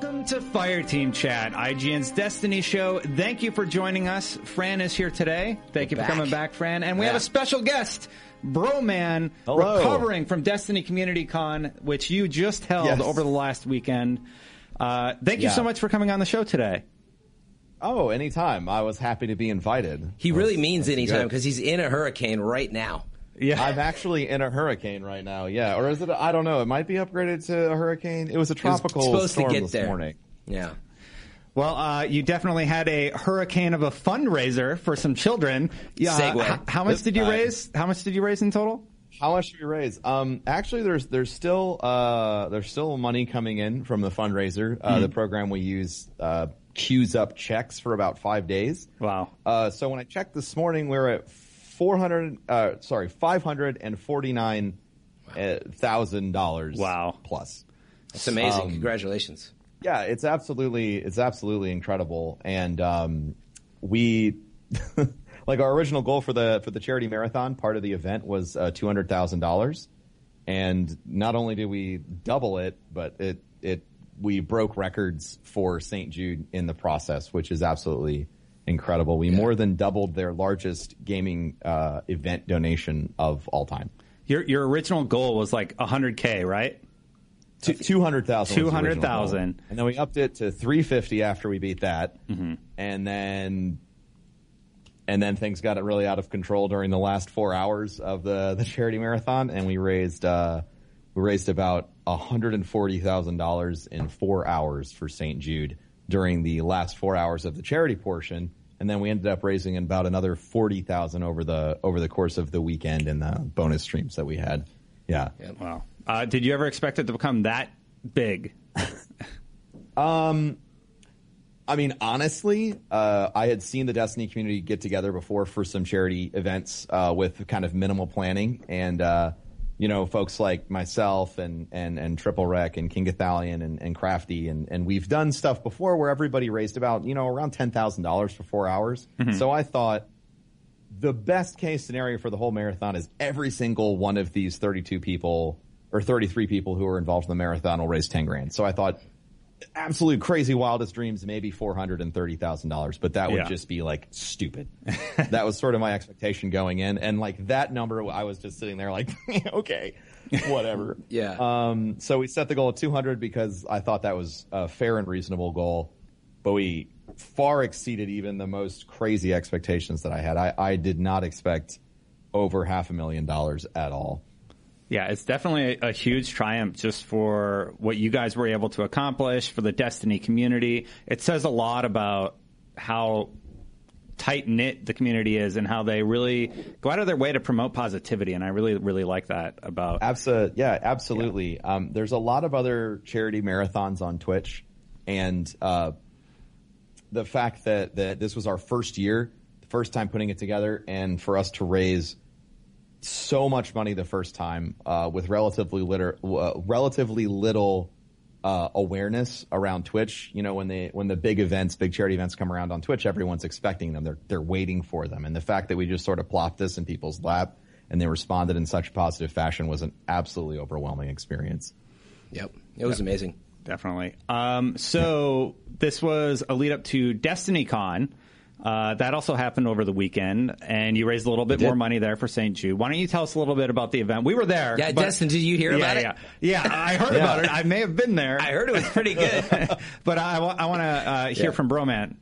Welcome to Fireteam Chat, IGN's Destiny show. Thank you for joining us. Fran is here today. Thank you for back. coming back, Fran. And we have a special guest, Broman, Hello. recovering from Destiny Community Con, which you just held Yes. over the last weekend. Uh, thank you so much for coming on the show today. Oh, anytime. I was happy to be invited. He really means anytime because he's in a hurricane right now. Yeah. I'm actually in a hurricane right now. Yeah, or is it? I don't know. It might be upgraded to a hurricane. It was a He was tropical supposed to storm get this there. morning. Yeah. Well, uh, you definitely had a hurricane of a fundraiser for some children. Yeah. Segue. How, how much This did you time. raise? How much did you raise in total? How much did we raise? Um, actually, there's there's still uh there's still money coming in from the fundraiser. Uh, Mm-hmm. The program we use uh queues up checks for about five days. Wow. Uh, so when I checked this morning, we are at four hundred. Uh, sorry, five hundred and forty nine thousand dollars. Wow. plus. It's amazing. Um, Congratulations. Yeah, it's absolutely it's absolutely incredible, and um, we like our original goal for the for the charity marathon. Part of the event was uh, two hundred thousand dollars, and not only did we double it, but it it we broke records for St. Jude in the process, which is absolutely incredible. We more than doubled their largest gaming uh, event donation of all time. Your your original goal was like 100k, right? 200,000. was the original 200,000. And then we upped it to 350 after we beat that. Mm-hmm. And then and then things got really out of control during the last 4 hours of the the charity marathon and we raised uh we raised about $140,000 in 4 hours for St. Jude during the last 4 hours of the charity portion. And then we ended up raising about another 40,000 over the over the course of the weekend and the bonus streams that we had. Yeah. Wow. Uh, did you ever expect it to become that big? I mean, honestly, uh, I had seen the Destiny community get together before for some charity events uh, with kind of minimal planning, and uh, you know, folks like myself and and and Triple Wreck and King Gothalion and, and Crafty, and and we've done stuff before where everybody raised about you know around ten thousand dollars for four hours. Mm-hmm. So I thought the best case scenario for the whole marathon is every single one of these 32 people or 33 people who are involved in the marathon will raise 10 grand. So I thought absolute crazy wildest dreams, maybe $430,000, but that would Yeah. just be like stupid. that was sort of my expectation going in. And like that number, I was just sitting there like, okay, whatever. Yeah. Um, so we set the goal at 200 because I thought that was a fair and reasonable goal, but we far exceeded even the most crazy expectations that I had. I, I did not expect over half a million dollars at all. Yeah, it's definitely a, huge triumph just for what you guys were able to accomplish for the Destiny community. It says a lot about how tight knit the community is and how they really go out of their way to promote positivity. And I really, really like that about. Absolutely, yeah, absolutely. Um, there's a lot of other charity marathons on Twitch, and uh, the fact that that this was our first year, the first time putting it together, and for us to raise so much money the first time uh, with relatively litter, uh, relatively little uh, awareness around Twitch. You know, when they when the big events, big charity events come around on Twitch, everyone's expecting them. They're they're waiting for them, and the fact that we just sort of plopped this in people's lap and they responded in such positive fashion was an absolutely overwhelming experience. Yep, it was amazing. Definitely. Um, so this was a lead up to Destiny Con. Uh, that also happened over the weekend, and you raised a little bit more money there for St. Jude. Why don't you tell us a little bit about the event? We were there. Yeah, but- Destin, did you hear yeah, about it? yeah. Yeah, I heard Yeah. about it. I may have been there. I heard it was pretty good. but I, I want to uh, hear Yeah. from Broman.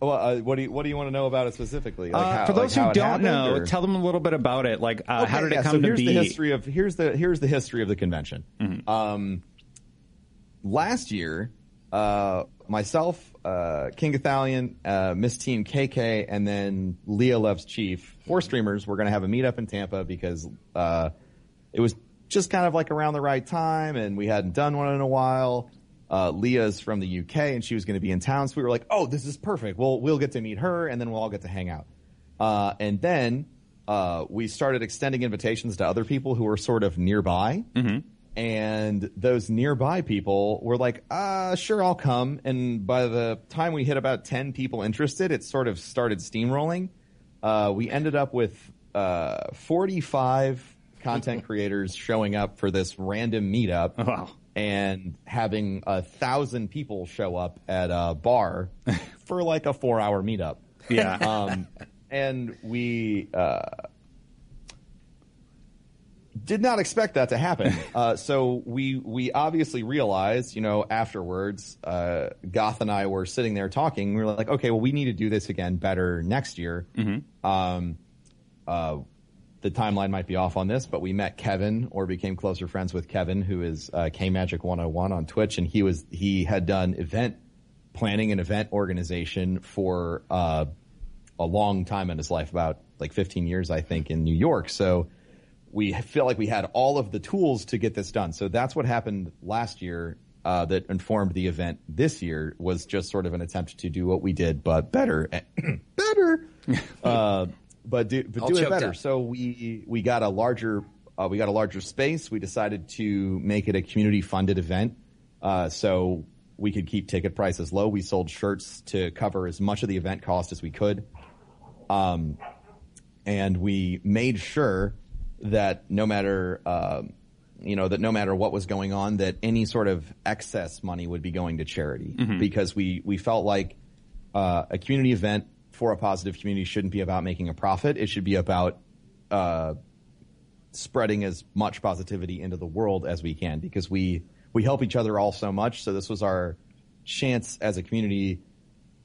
Well, uh, what do you what do you want to know about it specifically? Like Uh, how- for those like how who don't happened, know, or- tell them a little bit about it. Like, uh, how Okay, did it come so to here's be? the history of here's the here's the history of the convention. Mm-hmm. Um, last year, uh, myself, uh, King uh, Miss Team KK, and then Leah Loves Chief, four streamers. We're going to have a meetup in Tampa because uh, it was just kind of like around the right time, and we hadn't done one in a while. Uh, Leah's from the UK, and she was going to be in town, so we were like, "Oh, this is perfect. Well, we'll get to meet her, and then we'll all get to hang out." Uh, and then uh, we started extending invitations to other people who were sort of nearby. And those nearby people were like, uh, sure, I'll come. And by the time we hit about 10 people interested, it sort of started steamrolling. Uh, we ended up with uh, 45 content creators showing up for this random meetup Wow. and having a thousand people show up at a bar for like a four hour meetup. Yeah. Um, and we uh, did not expect that to happen. Uh, so we we obviously realized, you know, afterwards, uh, Goth and I were sitting there talking. We were like, okay, well, we need to do this again better next year. Um, uh, the timeline might be off on this, but we met Kevin or became closer friends with Kevin, who is uh, K Magic 101 on Twitch, and he was he had done event planning and event organization for uh, a long time in his life, about like 15 years, I think, in New York. So we feel like we had all of the tools to get this done. So that's what happened last year. Uh, that informed the event this year was just sort of an attempt to do what we did, but better, better, uh, but do, but All do it better. up. So we we got a larger uh, we got a larger space. We decided to make it a community funded event, uh, so we could keep ticket prices low. We sold shirts to cover as much of the event cost as we could, um, and we made sure that no matter um, you know that no matter what was going on, that any sort of excess money would be going to charity because we we felt like uh, a community event for a positive community shouldn't be about making a profit. It should be about uh, spreading as much positivity into the world as we can because we we help each other all so much. So this was our chance as a community,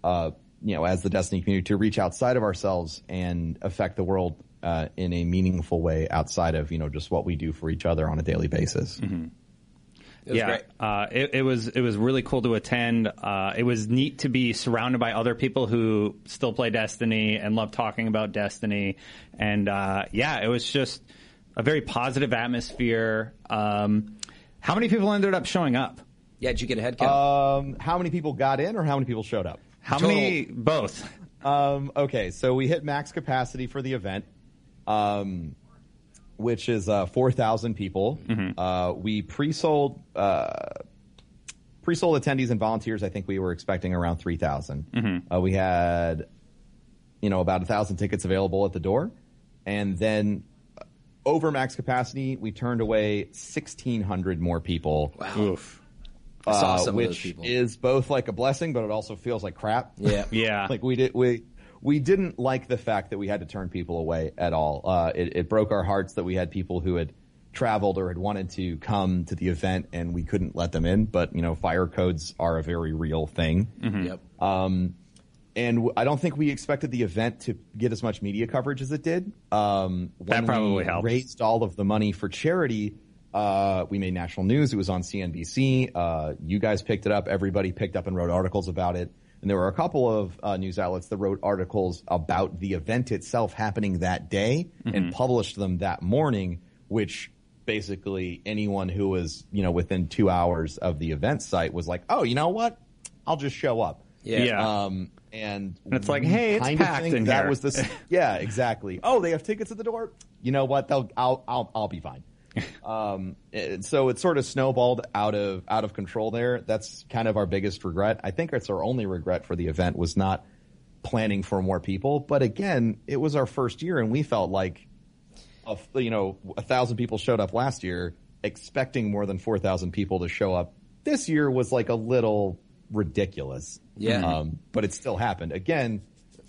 uh, you know, as the Destiny community to reach outside of ourselves and affect the world uh, in a meaningful way outside of you know just what we do for each other on a daily basis. It was yeah, great. Uh, it, it was it was really cool to attend. Uh, it was neat to be surrounded by other people who still play Destiny and love talking about Destiny. And uh, yeah, it was just a very positive atmosphere. Um, how many people ended up showing up? Yeah, did you get a head count? Um, how many people got in, or how many people showed up? How Total. many? Both. Um, okay, so we hit max capacity for the event, um, which is uh, four thousand people. Uh, we pre-sold uh, pre-sold attendees and volunteers. I think we were expecting around three Uh, we had, you know, about a thousand tickets available at the door, and then uh, over max capacity, we turned away sixteen hundred more people. wow. Oof. I saw uh, some of which those people. is both like a blessing, but it also feels like crap. Yeah. Yeah. like we did we we didn't like the fact that we had to turn people away at all. Uh, it, it broke our hearts that we had people who had traveled or had wanted to come to the event and we couldn't let them in. But you know, fire codes are a very real thing. Yep. Um, and w- I don't think we expected the event to get as much media coverage as it did. Um, when That probably we helps. Raised all of the money for charity. Uh, we made national news. It was on CNBC. Uh, you guys picked it up. Everybody picked up and wrote articles about it. And there were a couple of uh, news outlets that wrote articles about the event itself happening that day and published them that morning, which basically anyone who was, you know, within two hours of the event site was like, oh, you know what? I'll just show up. Yeah. Yeah. Um, And, And it's like, hey, it's packed in that here. was this. Yeah, exactly. Oh, they have tickets at the door. You know what? They'll. I'll. I'll. I'll be fine. Um, it- so it sort of snowballed out of out of control there. That's kind of our biggest regret. I think it's our only regret for the event was not planning for more people. But again, it was our first year, and we felt like, a, you know, a thousand people showed up last year, expecting more than four thousand people to show up. This year was like a little ridiculous. Yeah. Um, but it still happened. Again,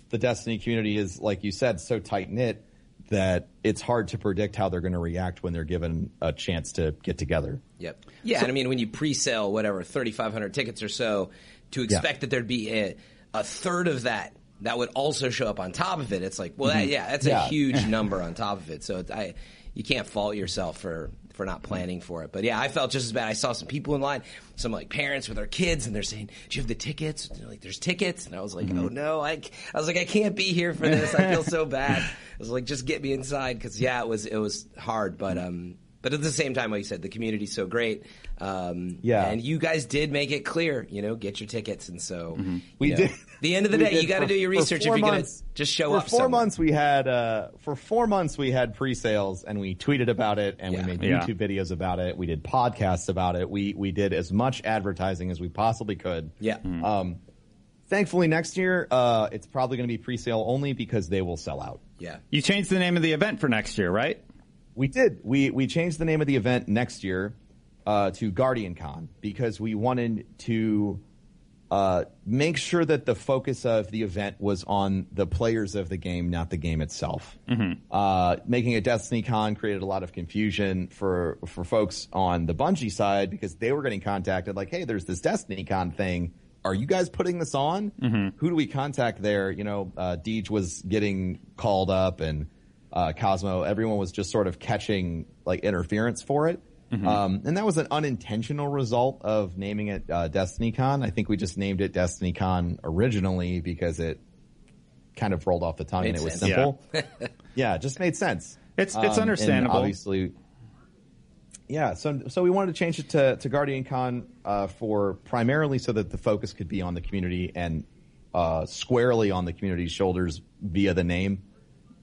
the Destiny community is, like you said, so tight knit that it's hard to predict how they're going to react when they're given a chance to get together. Yep. Yeah, and I mean, when you pre-sell whatever thirty five hundred tickets or so, to expect that there'd be a, a third of that that would also show up on top of it, it's like, well, that, mm-hmm. yeah, that's Yeah. a huge number on top of it. So it, I, you can't fault yourself for for not planning for it. But yeah, I felt just as bad. I saw some people in line, some like parents with their kids, and they're saying, "Do you have the tickets?" Like, "There's tickets," and I was like, "Oh no!" I, I was like, "I can't be here for this. I feel so bad." I was like, "Just get me inside," because yeah, it was it was hard, but um. But at the same time, like you said, the community's so great. Um, Yeah. And you guys did make it clear, you know, get your tickets. And so, We know, did. The end of the day, you got to do your research if you're going to just show for up. four somewhere. months we had uh, for four months we had pre-sales and we tweeted about it and Yeah. we made Yeah. YouTube videos about it. We did podcasts about it. We we did as much advertising as we possibly could. Yeah. Um, thankfully, next year uh, it's probably going to be pre-sale only because they will sell out. Yeah. You changed the name of the event for next year, right? We did. We we changed the name of the event next year uh, to Guardian Con because we wanted to uh, make sure that the focus of the event was on the players of the game, not the game itself. Uh, making a Destiny Con created a lot of confusion for for folks on the Bungie side because they were getting contacted like, "Hey, there's this Destiny Con thing." Are you guys putting this on? Who do we contact there? You know, uh, Deej was getting called up and uh, Cozmo, everyone was just sort of catching like interference for it. Um, and that was an unintentional result of naming it uh, Destiny Con. I think we just named it Destiny Con originally because it kind of rolled off the tongue Made and it was sense. simple. Yeah. it just made sense. It's- it's and understandable. obviously, yeah. So so we wanted to change it to, to Guardian Con uh, for primarily so that the focus could be on the community and uh, squarely on the community's shoulders via the name.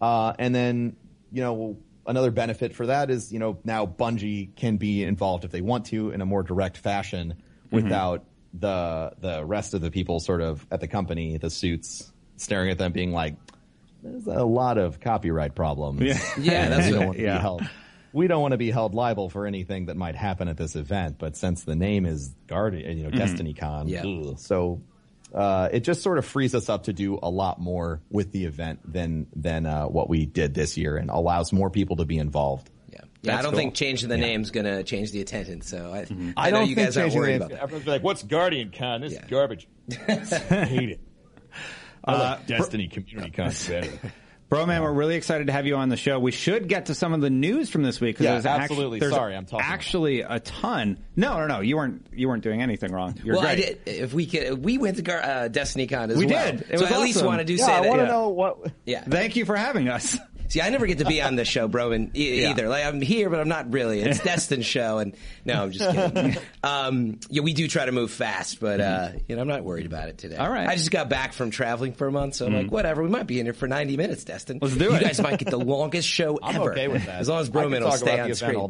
Uh, and then, you know, another benefit for that is, you know, now Bungie can be involved if they want to in a more direct fashion without the the rest of the people sort of at the company, the suits, staring at them being like, there's a lot of copyright problems. Yeah. Yeah, that's we don't what- want to yeah. be held. We don't want to be held liable for anything that might happen at this event, but since the name is Guardian, you know, Destiny Con, Yeah. ugh. so uh, it just sort of frees us up to do a lot more with the event than than uh, what we did this year, and allows more people to be involved. Yeah. Yeah. I don't cool. think changing the name's going to change the attendance. So I, Mm-hmm. I, know don't you think guys aren't changing worried the- about that. Everyone's like, "What's Guardian Con? This Yeah. is garbage. I hate it." I Uh, like Destiny Community Con better. Broman, we're really excited to have you on the show. We should get to some of the news from this week. 'cause Yeah, there's actu- absolutely. there's Sorry, I'm talking. Actually, a ton. No, no, no. You weren't. You weren't doing anything wrong. You're well, great. I did. If we could, we went to Gar- uh, Destiny Con as We well. did. It so was I at least want to do Yeah, say I that. want to yeah. know what. Yeah. Thank you for having us. See, I never get to be on this show, bro, and e- Yeah. either. Like, I'm here, but I'm not really. It's Destin's show, and no, I'm just kidding. um, yeah, we do try to move fast, but uh, you know, I'm not worried about it today. All right. I just got back from traveling for a month, so I'm like, whatever. We might be in here for 90 minutes, Destin. Let's do it. you guys might get the longest show I'm ever. okay with that. As long as Broman will stay about on the screen. event all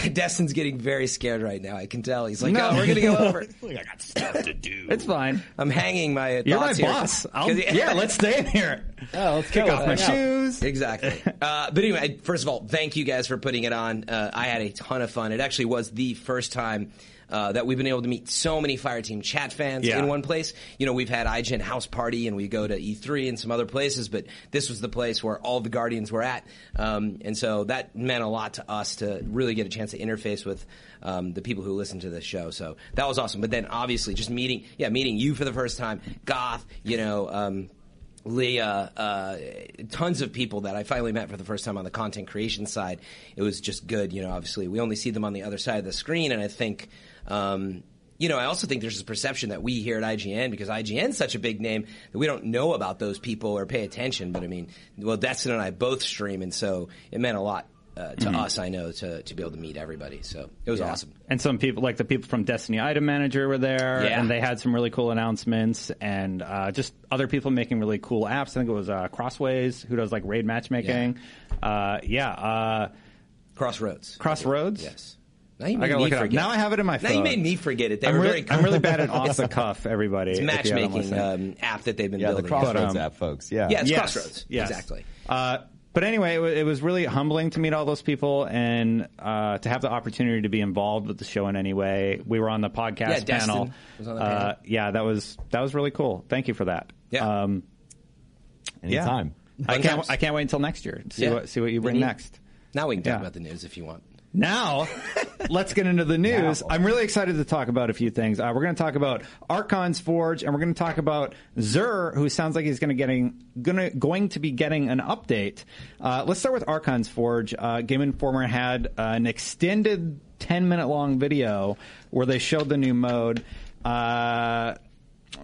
day. Destin's getting very scared right now. I can tell. He's like, No. oh, we're gonna go over. I got stuff to do. It's fine. I'm hanging my. You're my here. boss. I'll, 'Cause- yeah, let's stay in here. Oh, let's Kick off my Let's hang out. shoes. Exactly. Uh, but anyway, first of all, thank you guys for putting it on. Uh, I had a ton of fun. It actually was the first time uh, that we've been able to meet so many Fireteam chat fans Yeah. in one place. You know, we've had IGN House Party and we go to E3 and some other places, but this was the place where all the Guardians were at. Um, and so that meant a lot to us to really get a chance to interface with um, the people who listen to this show. So that was awesome. But then obviously just meeting, yeah, meeting you for the first time, Goth, you know, um, Leah, uh, tons of people that I finally met for the first time on the content creation side. It was just good, you know. Obviously, we only see them on the other side of the screen, and I think, um, you know, I also think there's a perception that we here at IGN, because IGN's such a big name, that we don't know about those people or pay attention. But I mean, well, Destin and I both stream, and so it meant a lot uh, to us, I know, to, to be able to meet everybody. So it was awesome. And some people, like the people from Destiny Item Manager, were there, Yeah. and they had some really cool announcements, and uh, just other people making really cool apps. I think it was uh, Crossways, who does like raid matchmaking. Yeah, uh, yeah uh, Crossroads. Crossroads. Yes. Now you I made gotta me look it up. forget. Now I have it in my phone. Now you made me forget it. They I'm were really, very. I'm really bad at off the cuff, everybody. It's if matchmaking um, app that they've been Yeah, the building. Crossroads But, um, app, folks. Yeah. Yeah, it's Yes, Crossroads. yes. Exactly. Uh, but anyway, it, wa- it was really humbling to meet all those people and uh, to have the opportunity to be involved with the show in any way. We were on the podcast Yeah, Destin panel. was on the Uh, panel. yeah, that was that was really cool. Thank you for that. Yeah. Um, yeah. Anytime. I Fun can't. times. I can't wait until next year. to See Yeah. what see what you bring Me- next. Now we can talk Yeah. about the news if you want. Now, let's get into the news. I'm really excited to talk about a few things. Uh, we're going to talk about Archon's Forge, and we're going to talk about Xur, who sounds like he's going to getting gonna, going to be getting an update. Uh, let's start with Archon's Forge. Uh, Game Informer had uh, an extended 10 minute long video where they showed the new mode. Uh,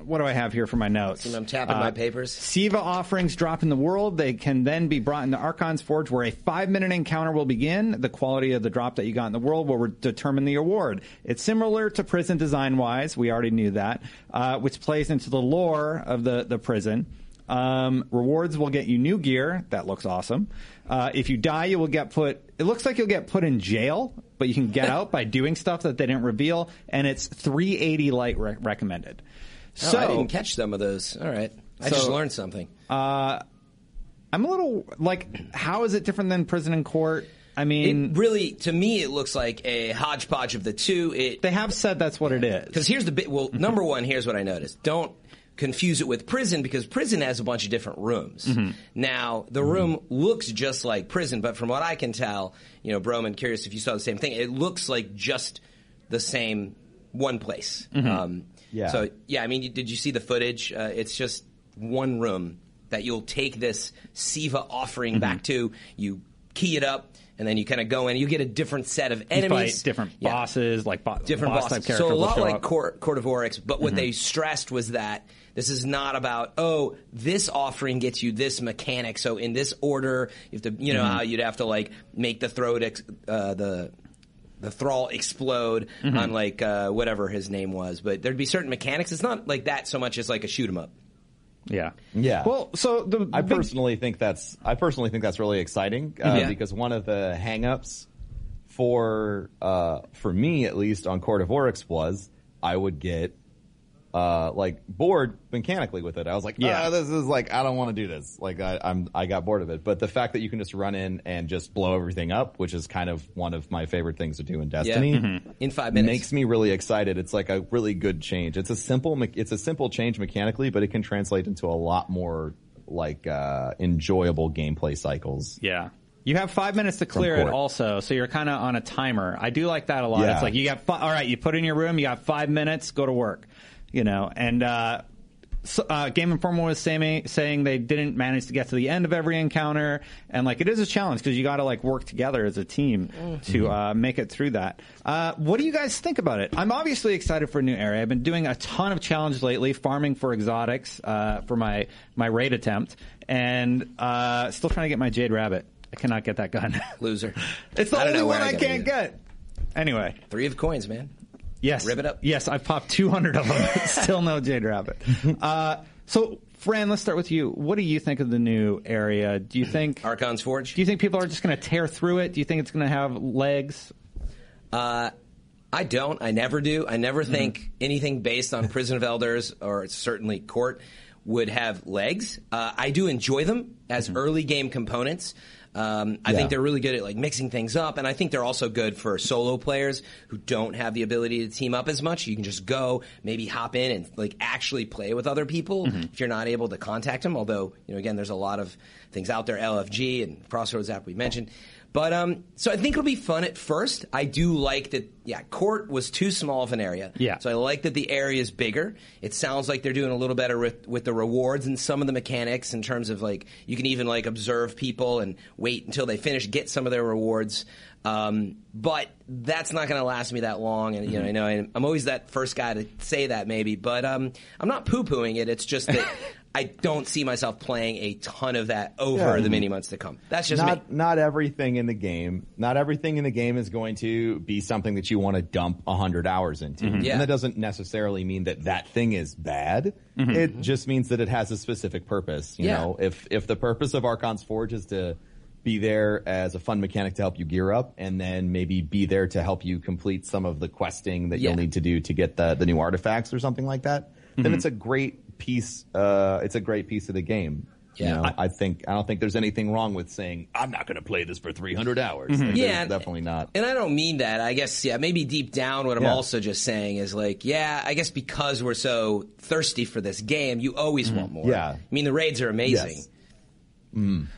what do I have here for my notes? I'm tapping my papers. Siva offerings drop in the world. They can then be brought into Archon's Forge, where a five minute encounter will begin. The quality of the drop that you got in the world will re- determine the award. It's similar to prison design wise. We already knew that, uh, which plays into the lore of the, the prison. Um, rewards will get you new gear. That looks awesome. Uh, if you die, you will get put. It looks like you'll get put in jail, but you can get out by doing stuff that they didn't reveal. And it's 380 light re- recommended. Oh, So I didn't catch some of those. All right. I just So- learned something. I'm a little like, how is it different than prison and court? I mean, It really, to me, it looks like a hodgepodge of the two. It they have said that's what it is. Because here's the bit. Well, number one, here's what I noticed. Don't confuse it with prison because prison has a bunch of different rooms. Mm-hmm. Now, the room looks just like prison, but from what I can tell, you know, Broman, curious if you saw the same thing. It looks like just the same one place. Mm-hmm. Um, Yeah. So yeah, I mean, you- did you see the footage? Uh, it's just one room that you'll take this Siva offering Mm-hmm. back to. You key it up. And then you kind of go in. You get a different set of enemies, different Yeah bosses, like bo- different boss bosses. type characters. So a lot like. Court, Court of Oryx, but what Mm-hmm. they stressed was that this is not about oh this offering gets you this mechanic. So in this order, you have to you know Mm-hmm. how you'd have to like make the throat ex- uh, the the thrall explode Mm-hmm. on like uh, whatever his name was, but there'd be certain mechanics. It's not like that so much as like a shoot 'em up. Yeah. Yeah. Well, so the I big- personally think that's I personally think that's really exciting uh, Yeah. because one of the hangups for uh, for me at least on Court of Oryx was I would get uh, like bored mechanically with it. I was like, Yeah. yeah, this is like I don't want to do this. Like I, I'm I got bored of it. But the fact that you can just run in and just blow everything up, which is kind of one of my favorite things to do in Destiny, Mm-hmm. In five minutes. makes me really excited. It's like a really good change. It's a simple me- it's a simple change mechanically, but it can translate into a lot more like uh, enjoyable gameplay cycles. Yeah. You have five minutes to clear it also, so you're kind of on a timer. I do like that a lot. Yeah. It's like you got, fi- all right, you put in your room, you got five minutes, go to work. You know, and, uh, so, uh, Game Informer was saying, saying they didn't manage to get to the end of every encounter, and like it is a challenge because you got to like work together as a team to uh, make it through that. Uh, what do you guys think about it? I'm obviously excited for a new area. I've been doing a ton of challenges lately, farming for exotics uh, for my my raid attempt, and uh, still trying to get my Jade Rabbit. I cannot get that gun. Loser. it's the only one I I, can't get. Anyway, Three of coins, man. Yes, Rip it up. Yes, I've popped 200 of them. Still no Jade Rabbit. Uh, so, Fran, let's start with you. What do you think of the new area? Do you think Archon's Forge. do you think people are just going to tear through it? Do you think it's going to have legs? Uh, I don't. I never do. I never Mm-hmm. think anything based on Prison of Elders or certainly Court would have legs. Uh, I do enjoy them as Mm-hmm. early game components. Um, I Yeah. think they're really good at like mixing things up, and I think they're also good for solo players who don't have the ability to team up as much. You can just go, maybe hop in and like actually play with other people Mm-hmm. if you're not able to contact them. Although you know, again, there's a lot of things out there, LFG and Crossroads app we mentioned. But um, so I think it'll be fun at first. I do like that. Yeah, court was too small of an area. Yeah. So I like that the area is bigger. It sounds like they're doing a little better with, with the rewards and some of the mechanics in terms of like you can even like observe people and wait until they finish, get some of their rewards. Um, but that's not going to last me that long. And you know, I know I'm always that first guy to say that maybe, but um, I'm not poo pooing it. It's just that I don't see myself playing a ton of that over Yeah. the many months to come. That's just not me. not everything in the game. Not everything in the game is going to be something that you want to dump hundred hours into. Mm-hmm. Yeah. And that doesn't necessarily mean that that thing is bad. Mm-hmm. It just means that it has a specific purpose. You Yeah. know, if if the purpose of Archon's Forge is to be there as a fun mechanic to help you gear up, and then maybe be there to help you complete some of the questing that Yeah. you'll need to do to get the the new artifacts or something like that, then mm-hmm. it's a great piece. Uh, it's a great piece of the game. You Yeah. know, I, I think I don't think there's anything wrong with saying I'm not going to play this for 300 hours. Like, Yeah, definitely not. And I don't mean that. I guess, yeah, maybe deep down, what I'm Yeah. also just saying is like, yeah, I guess because we're so thirsty for this game, you always want more. Yeah. I mean, the raids are amazing. Yes.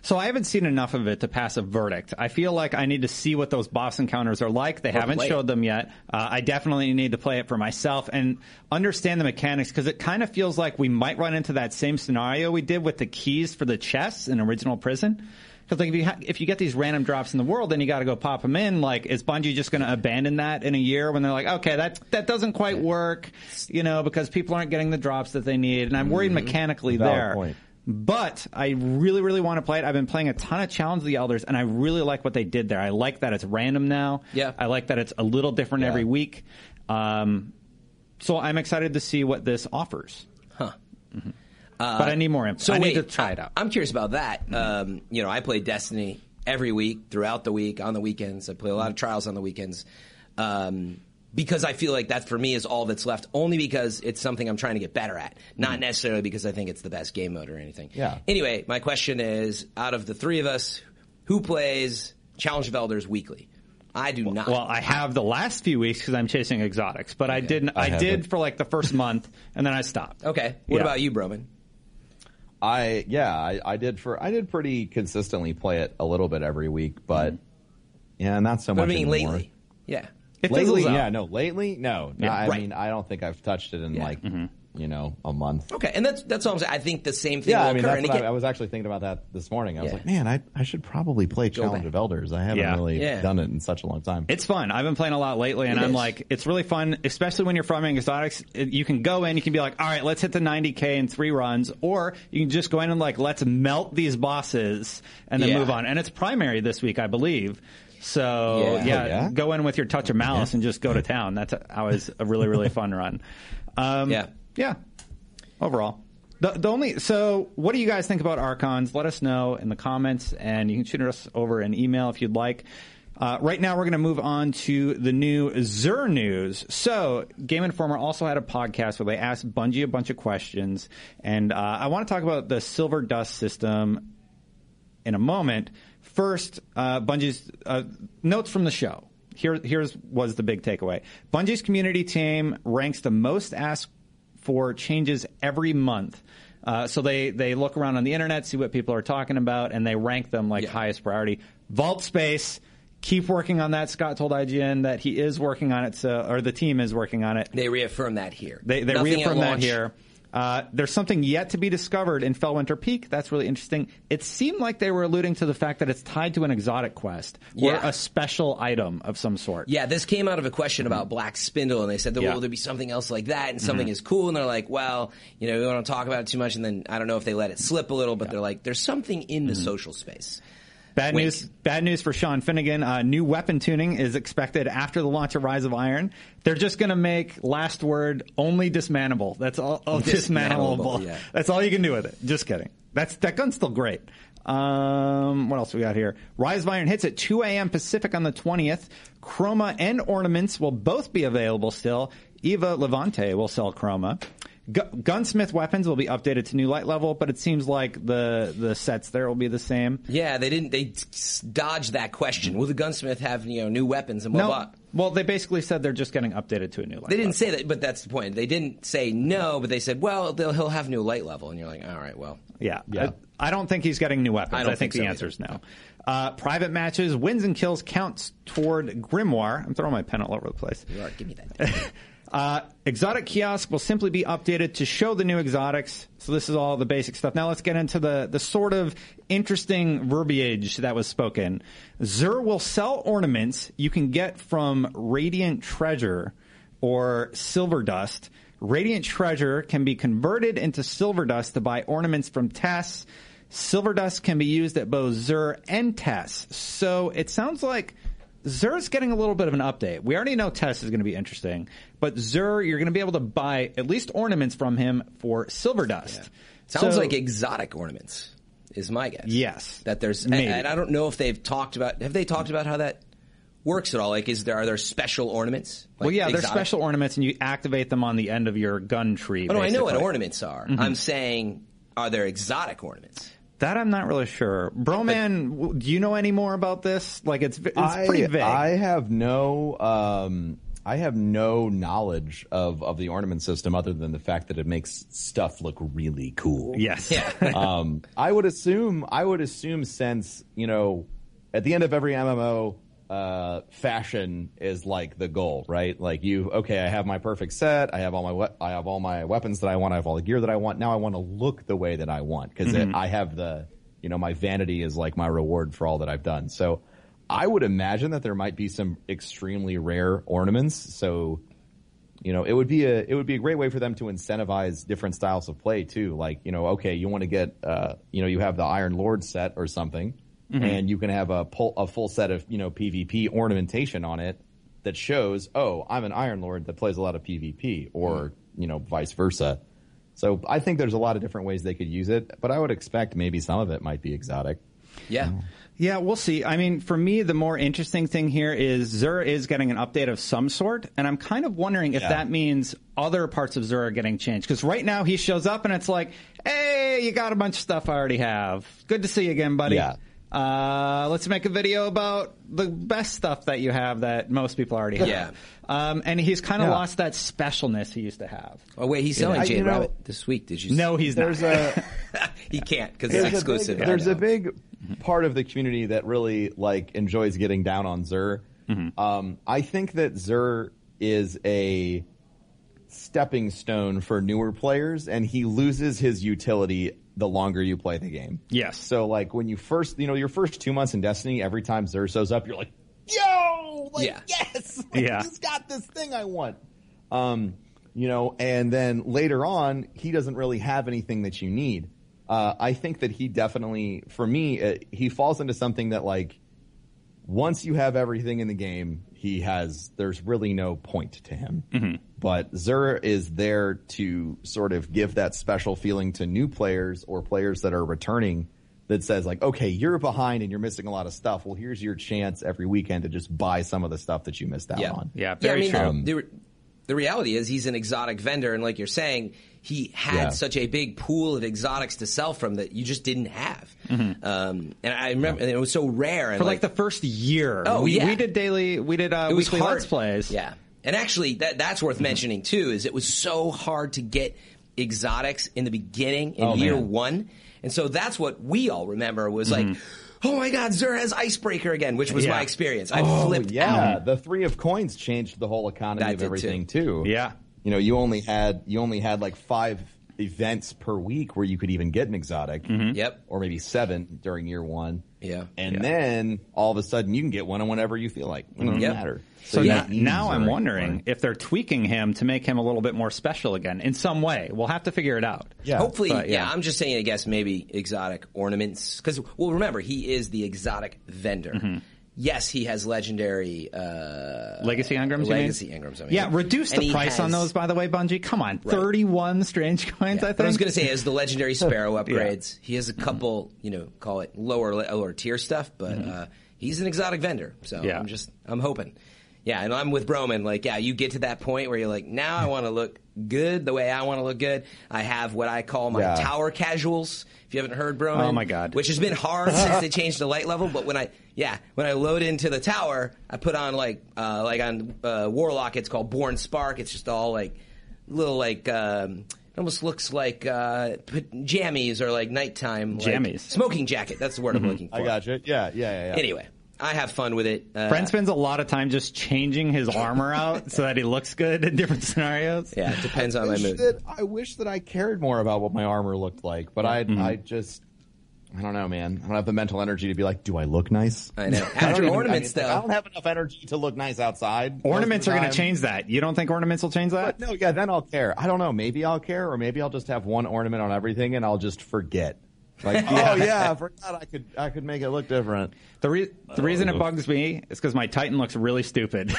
So I haven't seen enough of it to pass a verdict. I feel like I need to see what those boss encounters are like. They haven't showed it. them yet. Uh, I definitely need to play it for myself and understand the mechanics because it kind of feels like we might run into that same scenario we did with the keys for the chests in Original Prison. Because like if you ha- if you get these random drops in the world, then you got to go pop them in. Like, is Bungie just going to abandon that in a year when they're like, okay, that that doesn't quite work, you know, because people aren't getting the drops that they need, and I'm worried mechanically Valid there. point. But I really, really want to play it. I've been playing a ton of Challenge of the Elders, and I really like what they did there. I like that it's random now. Yeah. I like that it's a little different Yeah. every week. Um, so I'm excited to see what this offers. Huh. but I need more info. So I wait, need to try it out. I'm curious about that. Um, you know, I play Destiny every week, throughout the week, on the weekends. I play a lot of trials on the weekends. Um, because I feel like that for me is all that's left, only because it's something I'm trying to get better at, not mm. necessarily because I think it's the best game mode or anything. Yeah. Anyway, my question is, out of the three of us, who plays Challenge of Elders weekly? I do not. well, I have the last few weeks because I'm chasing exotics, but I didn't. I, I did for like the first month, and then I stopped. okay. What Yeah. about you, Broman? I yeah, I, I did for I did pretty consistently play it a little bit every week, but mm-hmm. yeah, not so What much I mean anymore. lately? Yeah. It Lately, yeah, no, lately, no. no Yeah, I right. mean, I don't think I've touched it in Yeah. like mm-hmm. you know a month. Okay, and that's that's all I'm saying. I think the same thing Yeah, will I mean, occur. that's what I, I was actually thinking about that this morning. I was Yeah. like, man, I, I should probably play Challenge back. of Elders. I haven't really done it in such a long time. It's fun. I've been playing a lot lately, and It I'm is. like, it's really fun, especially when you're farming exotics. You can go in, you can be like, all right, let's hit the 90k in three runs, or you can just go in and like, let's melt these bosses and then move on. And it's primary this week, I believe. So Yeah. yeah, Oh, yeah? go in with your touch of malice and just go to town. That's always a really really fun run. Um, Yeah. yeah. Overall. The, the only so what do you guys think about archons? Let us know in the comments, and you can shoot us over an email if you'd like. Uh, right now, we're going to move on to the new Xur news. So, Game Informer also had a podcast where they asked Bungie a bunch of questions, and uh, I want to talk about the Silver Dust system in a moment. First, uh, Bungie's uh, notes from the show. Here, here's was the big takeaway. Bungie's community team ranks the most asked for changes every month. Uh, so they they look around on the internet, see what people are talking about, and they rank them like Yeah. highest priority. Vault space. Keep working on that. Scott told IGN that he is working on it, so, or the team is working on it. They reaffirm that here. They, they reaffirm that launch. here. Uh, there's something yet to be discovered in Felwinter Peak. That's really interesting. It seemed like they were alluding to the fact that it's tied to an exotic quest or Yeah. a special item of some sort. Yeah, this came out of a question about Black Spindle, and they said, that, Yeah. "Well, will there be something else like that?" And something is cool, and they're like, "Well, you know, we don't want to talk about it too much." And then I don't know if they let it slip a little, but they're like, "There's something in the social space." Bad Wink. news. Bad news for Sean Finnegan. Uh, new weapon tuning is expected after the launch of Rise of Iron. They're just going to make last word only dismantleable. That's all. dismantleable. yeah. That's all you can do with it. Just kidding. That's that gun's still great. Um, what else we got here? Rise of Iron hits at 2 a.m. Pacific on the 20th. Chroma and ornaments will both be available still. Eva Levante will sell Chroma. Gu- gunsmith weapons will be updated to new light level, but it seems like the the sets there will be the same. Yeah, they didn't. They dodged that question. Will the gunsmith have you know new weapons and blah No. blah? Well, they basically said they're just getting updated to a new light. They didn't level. say that, but that's the point. They didn't say no, but they said, "Well, they'll, he'll have new light level," and you're like, "All right, well." Yeah. Yeah. I, I don't think he's getting new weapons. I I, don't think, think the so answer is no. Uh, private matches, wins and kills counts toward Grimoire. I'm throwing my pen all over the place. You are, give me that. Uh, exotic kiosk will simply be updated to show the new exotics. So this is all the basic stuff. Now let's get into the, the sort of interesting verbiage that was spoken. Xur will sell ornaments you can get from Radiant Treasure or Silver Dust Radiant treasure can be converted into silver dust to buy ornaments from Tess. Silver dust can be used at both Xur and Tess. So it sounds like Xur's getting a little bit of an update. We already know Tess is going to be interesting, but Xur, you're going to be able to buy at least ornaments from him for silver dust. Sounds So- like exotic ornaments is my guess. Yes. that there's, and, and I don't know if they've talked about. Have they talked about how that works at all? Like, is there are there special ornaments? Like well, yeah, they're special ornaments, and you activate them on the end of your gun tree. Oh, no, I know what ornaments are. Mm-hmm. I'm saying, are there exotic ornaments? That I'm not really sure. Broman, w- do you know any more about this? Like, it's it's I, pretty vague. I have no, um, I have no knowledge of, of the ornament system other than the fact that it makes stuff look really cool. yes. Yeah. um, I would assume, I would assume since, you know, at the end of every MMO, uh, fashion is like the goal, right? Like you, okay, I have my perfect set. I have all my, we- I have all my weapons that I want. I have all the gear that I want. Now I want to look the way that I want because I have the, you know, my vanity is like my reward for all that I've done. So I would imagine that there might be some extremely rare ornaments. So, you know, it would be a it would be a great way for them to incentivize different styles of play too. Like, you know, okay, you want to get, uh, you know, you have the Iron Lord set or something, Mm-hmm. and you can have a pull, a full set of you know PvP ornamentation on it that shows, oh, I'm an Iron Lord that plays a lot of PvP, or mm-hmm. you know, vice versa. So I think there's a lot of different ways they could use it, but I would expect maybe some of it might be exotic. Yeah. Yeah, we'll see. I mean, for me, the more interesting thing here is Zura is getting an update of some sort, and I'm kind of wondering if Yeah. that means other parts of Zura are getting changed. Because right now he shows up and it's like, hey, you got a bunch of stuff I already have. Good to see you again, buddy. Yeah. Uh, let's make a video about the best stuff that you have that most people already have. Yeah. Um, and he's kind of Yeah. lost that specialness he used to have. Oh wait, he's selling I- Jade you know- Rabbit this week. Did you? No, he's There's not. a he can't because it's there's exclusive. A big, there's a big part of the community that really like enjoys getting down on Xur. Um, I think that Xur is a stepping stone for newer players, and he loses his utility the longer you play the game. Yes. So like when you first, you know, your first two months in Destiny, every time Xur shows up, you're like, yo, like Yeah. yes, like, Yeah. he's got this thing I want. Um, you know, and then later on, he doesn't really have anything that you need. Uh, I think that he definitely, for me, uh, he falls into something that like, once you have everything in the game, he has, there's really no point to him. Mm-hmm. But Xur is there to sort of give that special feeling to new players or players that are returning that says like, okay, you're behind and you're missing a lot of stuff. Well, here's your chance every weekend to just buy some of the stuff that you missed out Yeah. on. Yeah, yeah. I very mean, true. Um, the, the, the reality is he's an exotic vendor, and like you're saying, he had Yeah. such a big pool of exotics to sell from that you just didn't have. Um, and I remember, and it was so rare. And Mm-hmm. For like, the first year. Oh, we, yeah. we did daily, we did uh, it was weekly. Let's Plays. Yeah, and actually, that that's worth mentioning too. Is it was so hard to get exotics in the beginning in Oh, year man. one, and so that's what we all remember was like, oh my god, Xur has Icebreaker again, which was Yeah. my experience. I Oh, flipped yeah, out. the three of coins changed the whole economy That of did everything too. Yeah. you know, you only had you only had like five events per week where you could even get an exotic. Yep. or maybe seven during year one. Yeah. and Yeah. then all of a sudden you can get one on whenever you feel like. It doesn't Yep. matter. So you now, now I'm wondering anymore. if they're tweaking him to make him a little bit more special again in some way. We'll have to figure it out. Yeah. Hopefully, But, yeah. yeah. I'm just saying. I guess maybe exotic ornaments because well, remember he is the exotic vendor. Mm-hmm. Yes, he has legendary uh, Legacy engrams. Legacy engrams. I mean. Yeah, reduce And the he price on those, by the way, Bungie. Come on, 31 strange coins, I think. But I was going to say, as the legendary Sparrow upgrades, he has a couple, you know, call it lower lower tier stuff, but uh, he's an exotic vendor. So Mm-hmm. Yeah. I'm just, I'm hoping. Yeah, and I'm with Broman. Like, yeah, you get to that point where you're like, now I want to look good the way I want to look good. I have what I call my Yeah. tower casuals. If you haven't heard Broman, Oh, my God. which has been hard since they changed the light level. But when I, yeah, when I load into the tower, I put on like, uh, like on uh, Warlock, it's called Born Spark. It's just all like little like. Um, it almost looks like uh, p- jammies or like nighttime like, Jammies. smoking jacket. That's the word I'm looking for. I got you. Yeah, yeah, yeah. yeah. Anyway, I have fun with it. Uh, Brent spends a lot of time just changing his armor out so that he looks good in different scenarios. yeah, it depends on my wish mood. that I wish that I cared more about what my armor looked like, but I Mm-hmm. I just I don't know, man. I don't have the mental energy to be like, do I look nice? I know. I don't After even- ornaments, I, mean, like, I don't have enough energy to look nice outside. Ornaments are going to change that. You don't think ornaments will change that? But no, yeah, then I'll care. I don't know. Maybe I'll care, or maybe I'll just have one ornament on everything, and I'll just forget. Like, oh yeah, I forgot I could I could make it look different. The, re- the reason it bugs me is because my Titan looks really stupid.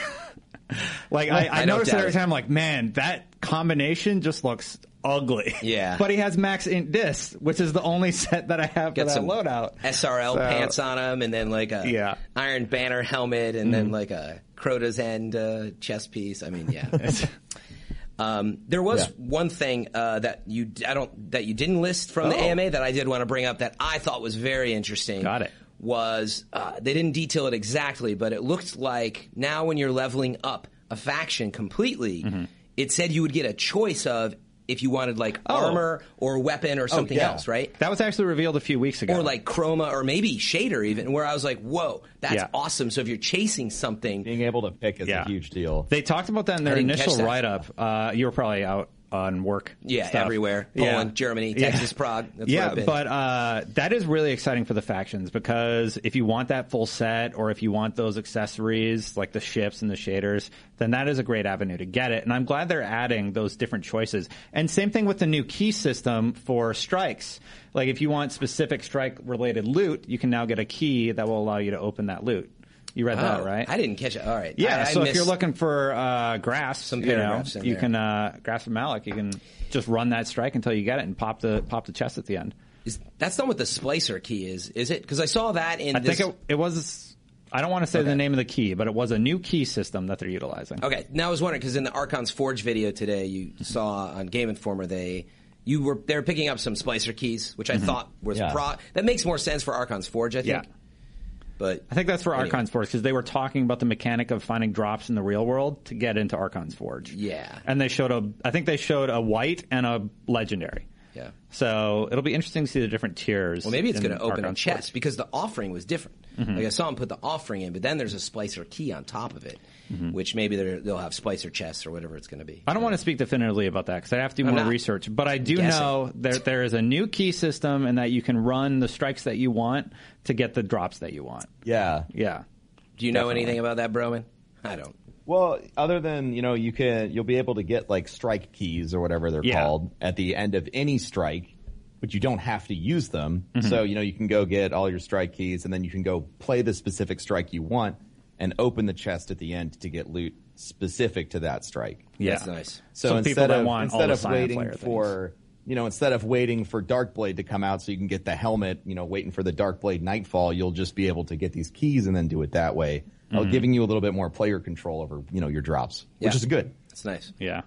like I, I, I notice it doubt every it. time. Like, man, that combination just looks ugly. Yeah. but he has max int disc, which is the only set that I have Got for that some loadout. SRL So- pants on him, and then like a Yeah. Iron Banner helmet, and then like a Crota's End uh, chest piece. I mean, yeah. Um, there was Yeah. one thing uh, that you I don't that you didn't list from the Oh. AMA that I did want to bring up that I thought was very interesting. Got it. Was uh, they didn't detail it exactly, but it looked like now when you're leveling up a faction completely, Mm-hmm. it said you would get a choice of if you wanted like Oh. armor or weapon or something yeah. else, right? That was actually revealed a few weeks ago. or like chroma or maybe shader even where i was like whoa that's Yeah. awesome so if you're chasing something Being able to pick is Yeah. a huge deal. They talked about that in their I didn't catch initial write up. Uh, you were probably out on work. yeah stuff. everywhere Yeah. poland germany Yeah. texas prague that's yeah, but uh, that is really exciting for the factions because if you want that full set or if you want those accessories like the ships and the shaders, then that is a great avenue to get it. And I'm glad they're adding those different choices. And same thing with the new key system for strikes. Like if you want specific strike related loot, you can now get a key that will allow you to open that loot. You read that, Oh, right? i didn't catch it all right Yeah, I, I so if you're looking for uh, Grasp, Some you know, you there. can uh, Grasp from Malok. You can just run that strike until you get it and pop the pop the chest at the end. is, that's not what the splicer key is is it because i saw that in I this think it, it was. I don't want to say the name of the key, but it was a new key system that they're utilizing. Okay, now I was wondering because in the Archon's Forge video today, you saw on Game Informer they you were they were picking up some splicer keys, which I thought was Yeah. pro. That makes more sense for Archon's Forge, I think. Yeah. But I think that's for Anyway. Archon's Forge because they were talking about the mechanic of finding drops in the real world to get into Archon's Forge. Yeah. and they showed a. I think they showed a white and a legendary. Yeah. So it'll be interesting to see the different tiers. Well, maybe it's going to open a Archon's chest Forge. Mm-hmm. because the offering was different. Like I saw him put the offering in, but then there's a splicer key on top of it, which maybe they're- they'll have splicer chests or whatever it's going to be. Mm-hmm. I don't want to speak definitively about that because I have to do I'm more research. But I do guessing. know that there is a new key system and that you can run the strikes that you want to get the drops that you want. Yeah. Yeah. Do you know Definitely. anything about that, Broman? I don't. Well, other than you know, you can you'll be able to get like strike keys or whatever they're Yeah. called at the end of any strike, but you don't have to use them. Mm-hmm. So you know, you can go get all your strike keys, and then you can go play the specific strike you want, and open the chest at the end to get loot specific to that strike. Yeah. That's nice. So, So people instead that of want instead the of waiting Flare for you know instead of waiting for Darkblade to come out so you can get the helmet, you know, waiting for the Darkblade Nightfall, you'll just be able to get these keys and then do it that way, uh, giving you a little bit more player control over you know your drops, which is good. It's nice. Yeah.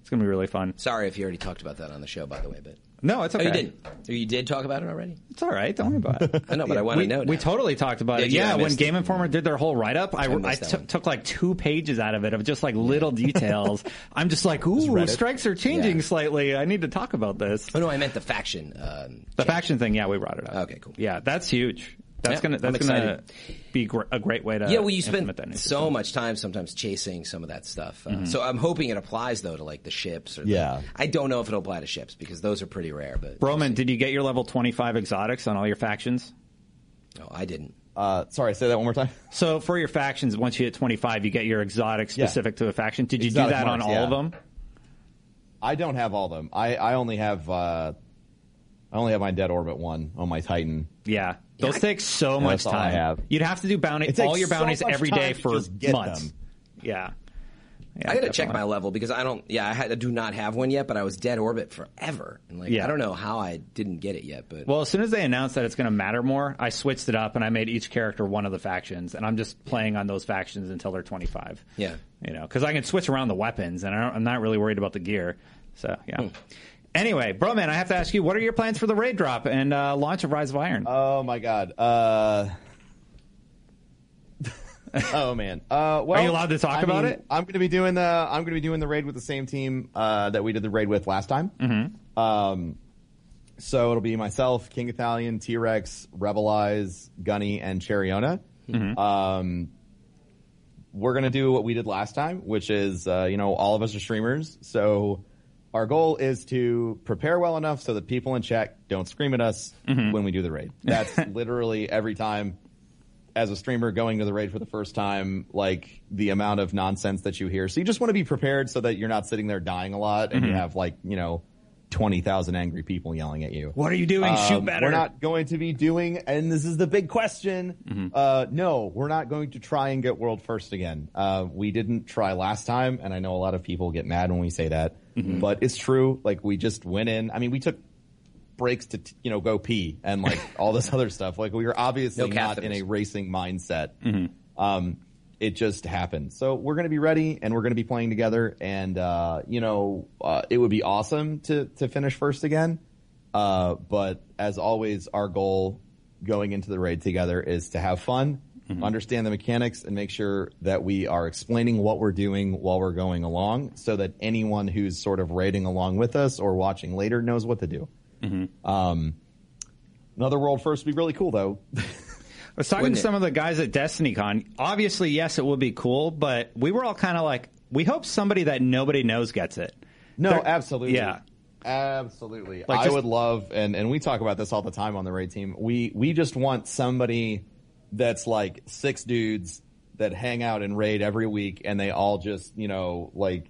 It's going to be really fun. Sorry if you already talked about that on the show, by the way, but No, it's oh, okay. you did. Oh, you did talk about it already. It's all right. Don't worry about it. I know, but I want to know. we totally talked about it. You? Yeah, I when Game it. Informer did their whole write up, I, I, missed that took like two pages out of it of just like little details. I'm just like, ooh, strikes are changing Yeah. slightly. I need to talk about this. Oh no, I meant the faction. Um, The change. faction thing, yeah, we brought it up. Okay, cool. Yeah, that's huge. That's Yeah, gonna I'm gonna excited. be gr- a great way to Yeah, well, you spend that new so much time sometimes chasing some of that stuff. Mm-hmm. Uh, So I'm hoping it applies though to like the ships. Or the- Yeah. I don't know if it'll apply to ships because those are pretty rare. But Broman, did you get your level 25 exotics on all your factions? no, I didn't. Uh, sorry, say that one more time. So for your factions, once you hit 25, you get your exotic Yeah. specific to a faction. Did you Exotic do that on all yeah. of them? I don't have all of them. I, I only have uh, I only have my dead orbit one on my Titan. Yeah. Those I- take so Yeah, much that's all I time. have. You'd have to do bounty It all your bounties much every day for months. them. Yeah. Yeah, I got to check my level because I don't. Yeah, I, had, I do not have one yet, but I was dead orbit forever, and like Yeah. I don't know how I didn't get it yet. But Well, as soon as they announced that it's going to matter more, I switched it up and I made each character one of the factions, and I'm just playing on those factions until they're 25. Yeah. you know, because I can switch around the weapons, and I don't, I'm not really worried about the gear. So yeah. Hmm. Anyway, Broman, I have to ask you, what are your plans for the raid drop and uh, launch of Rise of Iron? Oh my god. Uh, oh man. Uh, well, Are you allowed to talk I about mean, it? I'm going to be doing the I'm going to be doing the raid with the same team uh, that we did the raid with last time. Mm-hmm. Um, so it'll be myself, King Gothalion, Triple Wreck, Rebel Eyes, Gunny, and Cheriona. Mm-hmm. Um, we're gonna do what we did last time, which is uh, you know all of us are streamers, so our goal is to prepare well enough so that people in chat don't scream at us when we do the raid. That's literally every time as a streamer going to the raid for the first time, like the amount of nonsense that you hear. So you just want to be prepared so that you're not sitting there dying a lot and you have like, you know, 20,000 angry people yelling at you. What are you doing? Shoot Um, better. We're not going to be doing, and this is the big question. Uh, no, we're not going to try and get world first again. Uh, we didn't try last time, and I know a lot of people get mad when we say that, but it's true. Like we just went in. I mean, we took breaks to t- you know go pee and like all this other stuff. Like we were obviously No not in a racing mindset. Um, it just happened. So we're going to be ready and we're going to be playing together. And, uh, you know, uh, it would be awesome to, to finish first again. Uh, but as always, our goal going into the raid together is to have fun, understand the mechanics and make sure that we are explaining what we're doing while we're going along so that anyone who's sort of raiding along with us or watching later knows what to do. Um, another world first would be really cool though. I was talking Wouldn't to it? some of the guys at DestinyCon. Obviously, yes, it would be cool, but we were all kind of like, we hope somebody that nobody knows gets it. No, They're- absolutely. Yeah. Absolutely. Like, I just- would love and and we talk about this all the time on the raid team. We we just want somebody that's like six dudes that hang out and raid every week and they all just, you know, like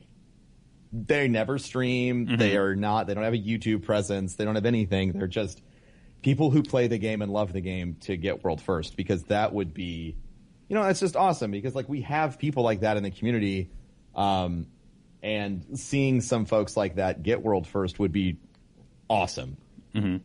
they never stream, Mm-hmm. they are not they don't have a YouTube presence, they don't have anything. They're just people who play the game and love the game to get world first because that would be you know, that's just awesome because like we have people like that in the community. Um, and seeing some folks like that get world first would be awesome. Mm-hmm.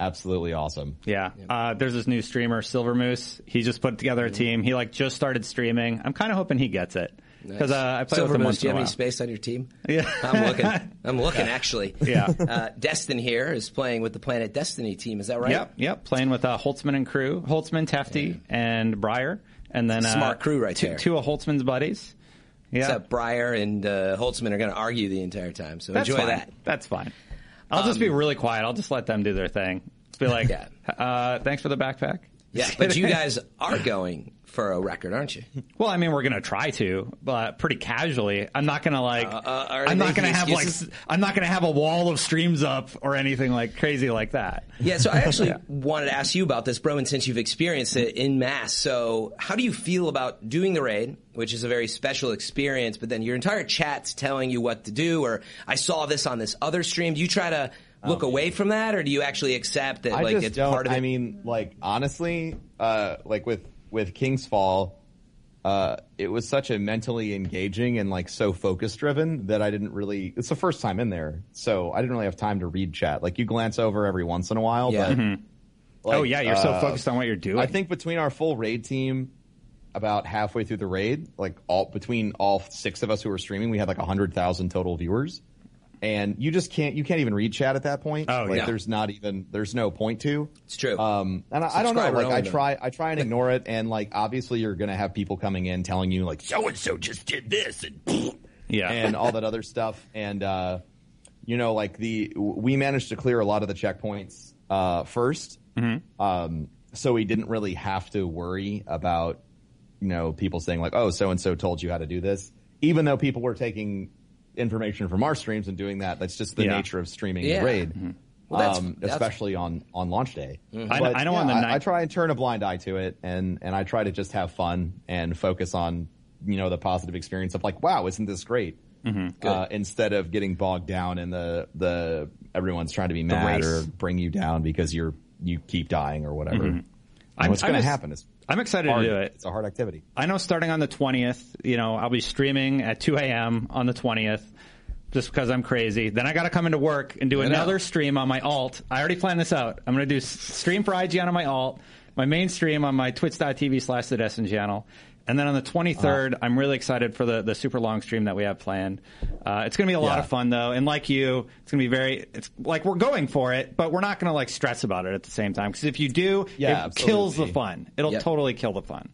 Absolutely awesome. Yeah. Uh, there's this new streamer, Silver Moose. He just put together a team. He like just started streaming. I'm kind of hoping he gets it because uh, I play with Silver him Moose, once do you in a have any while. space on your team? Yeah. I'm looking. I'm looking actually. Yeah. Uh, Destin here is playing with the Planet Destiny team. Is that right? Yep, yep. Playing with uh, Holtzman and crew, Holtzman, Tefty, and Breyer, and then uh, Smart crew right two, there. Two of Holtzman's buddies. Yeah, Except Breyer and uh, Holtzman are going to argue the entire time. So that's enjoy fine. that. That's fine. I'll just be really quiet. I'll just let them do their thing. Just be like, Yeah. uh, thanks for the backpack. Yeah, but you guys are going for a record, aren't you? Well, I mean, we're gonna try to, but pretty casually. I'm not gonna like. uh, are I'm not gonna have like. excuses? s- I'm not gonna have a wall of streams up or anything like crazy like that. Yeah, so I actually wanted to ask you about this, Broman, since you've experienced it in mass. So, how do you feel about doing the raid, which is a very special experience, but then your entire chat's telling you what to do, or I saw this on this other stream? Do you try to look away from that, or do you actually accept that I like just it's don't. part of it? I mean, like honestly, uh, like with with King's Fall, uh, it was such a mentally engaging and like so focus driven that I didn't really. It's the first time in there, so I didn't really have time to read chat. Like you glance over every once in a while, Yeah. but Mhm. like, oh yeah, you're so uh, focused on what you're doing. I think between our full raid team, about halfway through the raid, like all between all six of us who were streaming, we had like hundred thousand total viewers, and you just can't you can't even read chat at that point. Oh, like yeah. there's not even there's no point to. It's true. Um, and I, I don't know. Like I only, though. try, I try and ignore it, and like obviously you're gonna have people coming in telling you like so and so just did this and yeah, and all that other stuff. And uh, you know, like the we managed to clear a lot of the checkpoints uh, 1st um, so we didn't really have to worry about you know people saying like, oh, so and so told you how to do this, even though people were taking information from our streams and doing that. That's just the Yeah. nature of streaming Yeah. the raid. Well, that's- um, that's- especially on, on launch day. I know- But, I know yeah, on the I, night- I try and turn a blind eye to it, and and I try to just have fun and focus on you know the positive experience of like, wow, isn't this great? Mm-hmm. Uh, instead of getting bogged down in the the everyone's trying to be mad race. or bring you down because you're you keep dying or whatever. Mm-hmm. What's going to happen is I'm excited hard. to do it. It's a hard activity. I know starting on the 20th, you know, I'll be streaming at 2 a.m. on the 20th just because I'm crazy. Then I got to come into work and do another stream on my alt. I already planned this out. I'm going to do stream for IGN on my alt, my main stream on my twitch.tv slash the Destin channel. And then on the 23rd, I'm really excited for the, the super long stream that we have planned. Uh, it's going to be a lot of fun though. And like you, it's going to be very, it's like we're going for it, but we're not going to like stress about it at the same time. Because if you do, Yeah, it kills the fun. It'll Yep. totally kill the fun.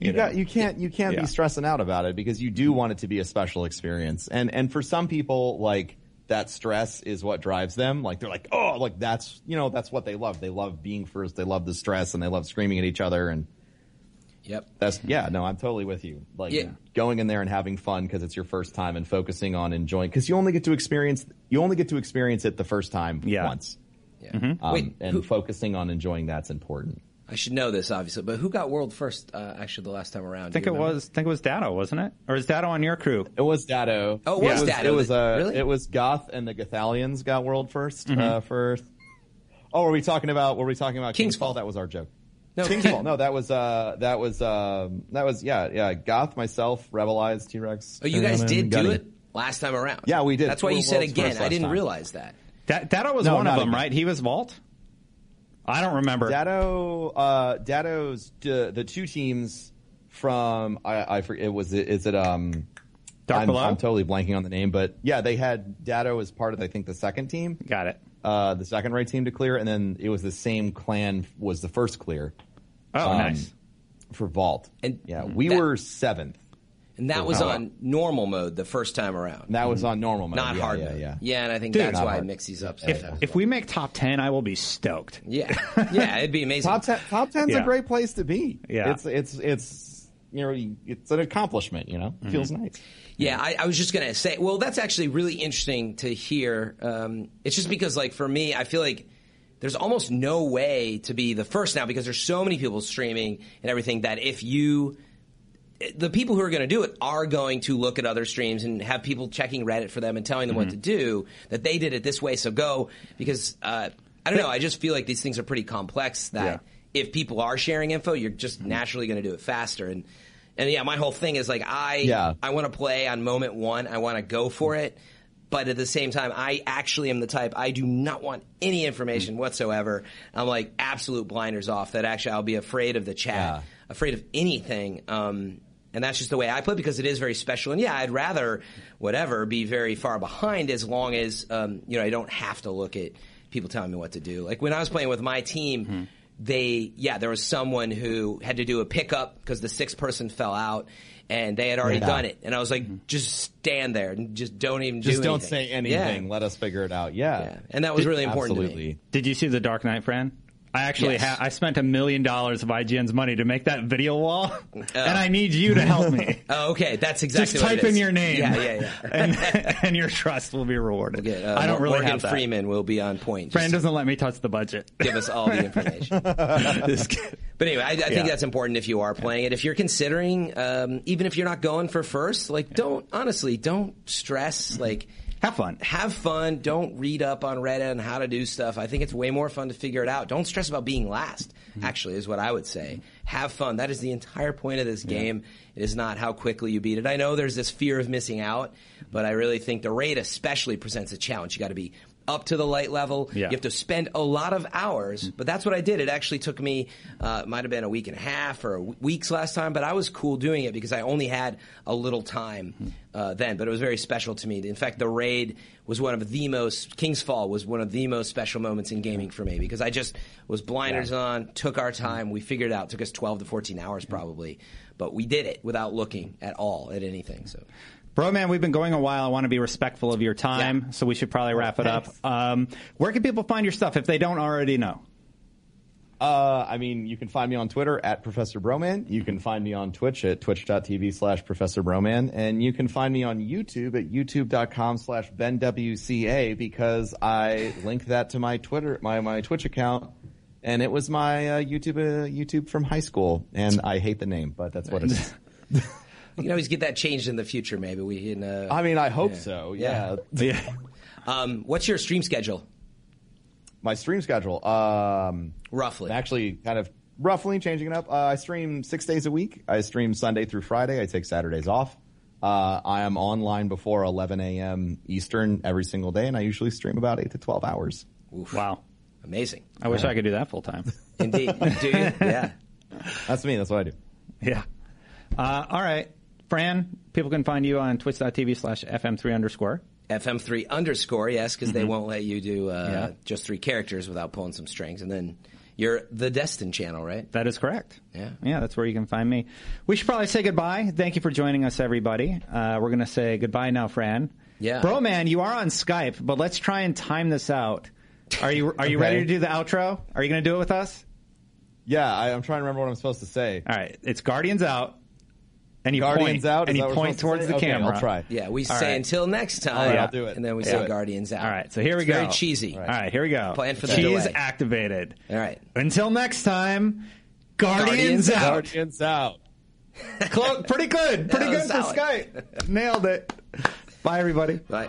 you know? got you can't you can't Yeah. be stressing out about it because you do want it to be a special experience and and for some people like that stress is what drives them like they're like oh like that's you know that's what they love they love being first they love the stress and they love screaming at each other and Yep. That's yeah, no, I'm totally with you. Like Yeah. going in there and having fun because it's your first time and focusing on enjoying because you only get to experience you only get to experience it the first time Yeah. once. Yeah. Um, Wait, and who- focusing on enjoying that's important. I should know this obviously, but who got world first? Uh, actually, the last time around. I think it was. I think it was Datto, wasn't it? Or is Datto on your crew? It was Datto. Oh, it was it Datto It was that- uh, really? it was Goth and the Gothalians got world 1st Mm-hmm. uh, first. Oh, were we talking about? Were we talking about King's Kingsfall? Fall. That was our joke. No, King's King- No, that was uh, that was um, that was yeah, yeah. Goth, myself, Rebelize, Triple Wreck. Oh, you guys did do it last time around. Yeah, we did. That's why We you said world's again. I didn't time. realize that. Da- Datto was No, one of them, again. right? He was Vault. I don't remember. Datto, uh, Datto's uh, the two teams from I, I forget. It was it is it um. Dark I'm, Below? I'm totally blanking on the name, but yeah, they had Datto as part of I think the second team. Got it. Uh, the second right team to clear, and then it was the same clan was the first clear Oh, Um, nice. for Vault. And yeah, we that- were seventh. And that was on normal mode the first time around. That was on normal mode. not yeah, hard yeah, mode. yeah. and I think Dude. that's Not why I mix these up. If, if we make top ten, I will be stoked. yeah, yeah, it'd be amazing. Top ten. Top ten's Yeah. a great place to be. Yeah. it's it's it's you know it's an accomplishment. You know, Mm-hmm. feels nice. Yeah, I, I was just gonna say. Well, that's actually really interesting to hear. Um, it's just because, like, for me, I feel like there's almost no way to be the first now because there's so many people streaming and everything that if you the people who are going to do it are going to look at other streams and have people checking Reddit for them and telling them what to do. That they did it this way, so go because uh, I don't know. I just feel like these things are pretty complex. That Yeah. if people are sharing info, you're just naturally going to do it faster. And and yeah, my whole thing is like I Yeah. I want to play on moment one. I want to go for it. But at the same time, I actually am the type, I do not want any information whatsoever. I'm like absolute blinders off that actually I'll be afraid of the chat, Yeah. afraid of anything. Um, and that's just the way I play because it is very special. And yeah, I'd rather whatever be very far behind as long as, um, you know, I don't have to look at people telling me what to do. Like when I was playing with my team, they, yeah, there was someone who had to do a pickup because the sixth person fell out and they had already Yeah. done it. And I was like, mm-hmm. just stand there and just don't even Just do don't anything. say anything. Yeah. Let us figure it out. Yeah, Yeah. And that was really important to me. Absolutely. Did you see the Dark Knight, Fran? I actually Yes. ha- I spent a million dollars of IGN's money to make that video wall, and I need you to help me. Oh, okay, that's exactly Just what it type in your name. Yeah, yeah, yeah. and, and your trust will be rewarded. Yeah, uh, I don't really Morgan have that. Freeman will be on point. Fran doesn't let me touch the budget. give us all the information. But anyway, I, I think Yeah. that's important if you are playing it. If you're considering, um, even if you're not going for first, like don't honestly don't stress. Like have fun. have fun. Don't read up on Reddit on how to do stuff. I think it's way more fun to figure it out. Don't stress about being last. Mm-hmm. Actually, is what I would say. Have fun. That is the entire point of this game. It is not how quickly you beat it. I know there's this fear of missing out, but I really think the raid especially presents a challenge. You got to be up to the light level. Yeah. You have to spend a lot of hours, but that's what I did. It actually took me, uh, might have been a week and a half or weeks last time, but I was cool doing it because I only had a little time uh, then. But it was very special to me. In fact, the raid was one of the most King's Fall was one of the most special moments in gaming for me because I just was blinders on, took our time, we figured it out. It took us twelve to fourteen hours probably, but we did it without looking at all at anything. So. Broman, we've been going a while. I want to be respectful of your time, Yeah. so we should probably wrap it up. Um, where can people find your stuff if they don't already know? Uh, I mean, you can find me on Twitter at Professor Broman. You can find me on Twitch at twitch.tv slash Professor Broman. And you can find me on YouTube at youtube.com slash BenWCA because I linked that to my Twitter, my, my Twitch account. And it was my uh, YouTube, uh, YouTube from high school. And I hate the name, but that's what it is. You can always get that changed in the future, maybe. We can. Uh, I mean, I hope so. Yeah. Yeah. um, what's your stream schedule, My stream schedule. Um, roughly? I'm actually kind of roughly changing it up. Uh, I stream six days a week. I stream Sunday through Friday. I take Saturdays off. Uh, I am online before 11 a.m. Eastern every single day, and I usually stream about eight to 12 hours. Wow. Amazing. I wish I could do that full time. Indeed. Do you? Yeah. That's me. That's what I do. yeah. Uh, all right. Fran, people can find you on twitch.tv slash FM3 underscore. FM3 underscore, yes, because they won't let you do uh, Yeah. just three characters without pulling some strings. And then you're the Destin channel, right? That is correct. Yeah. Yeah, that's where you can find me. We should probably say goodbye. Thank you for joining us, everybody. Uh, we're going to say goodbye now, Fran. Yeah. Broman, you are on Skype, but let's try and time this out. Are you are you Okay. ready to do the outro? Are you going to do it with us? Yeah, I, I'm trying to remember what I'm supposed to say. All right, it's Guardians out, and you Guardians point, out. and Is you that what we're point towards to the? Okay, camera. I'll try. Yeah, we All say right. until next time. All right, I'll do it. And then we Yeah. say Guardians out. All right, so here we go. Very cheesy. All right, here we go. Plan for the Cheese delay. activated. All right. Until next time, Guardians, Guardians out. Guardians out. Clo- pretty good. Pretty good was for. Skype. Nailed it. Bye, everybody. Bye.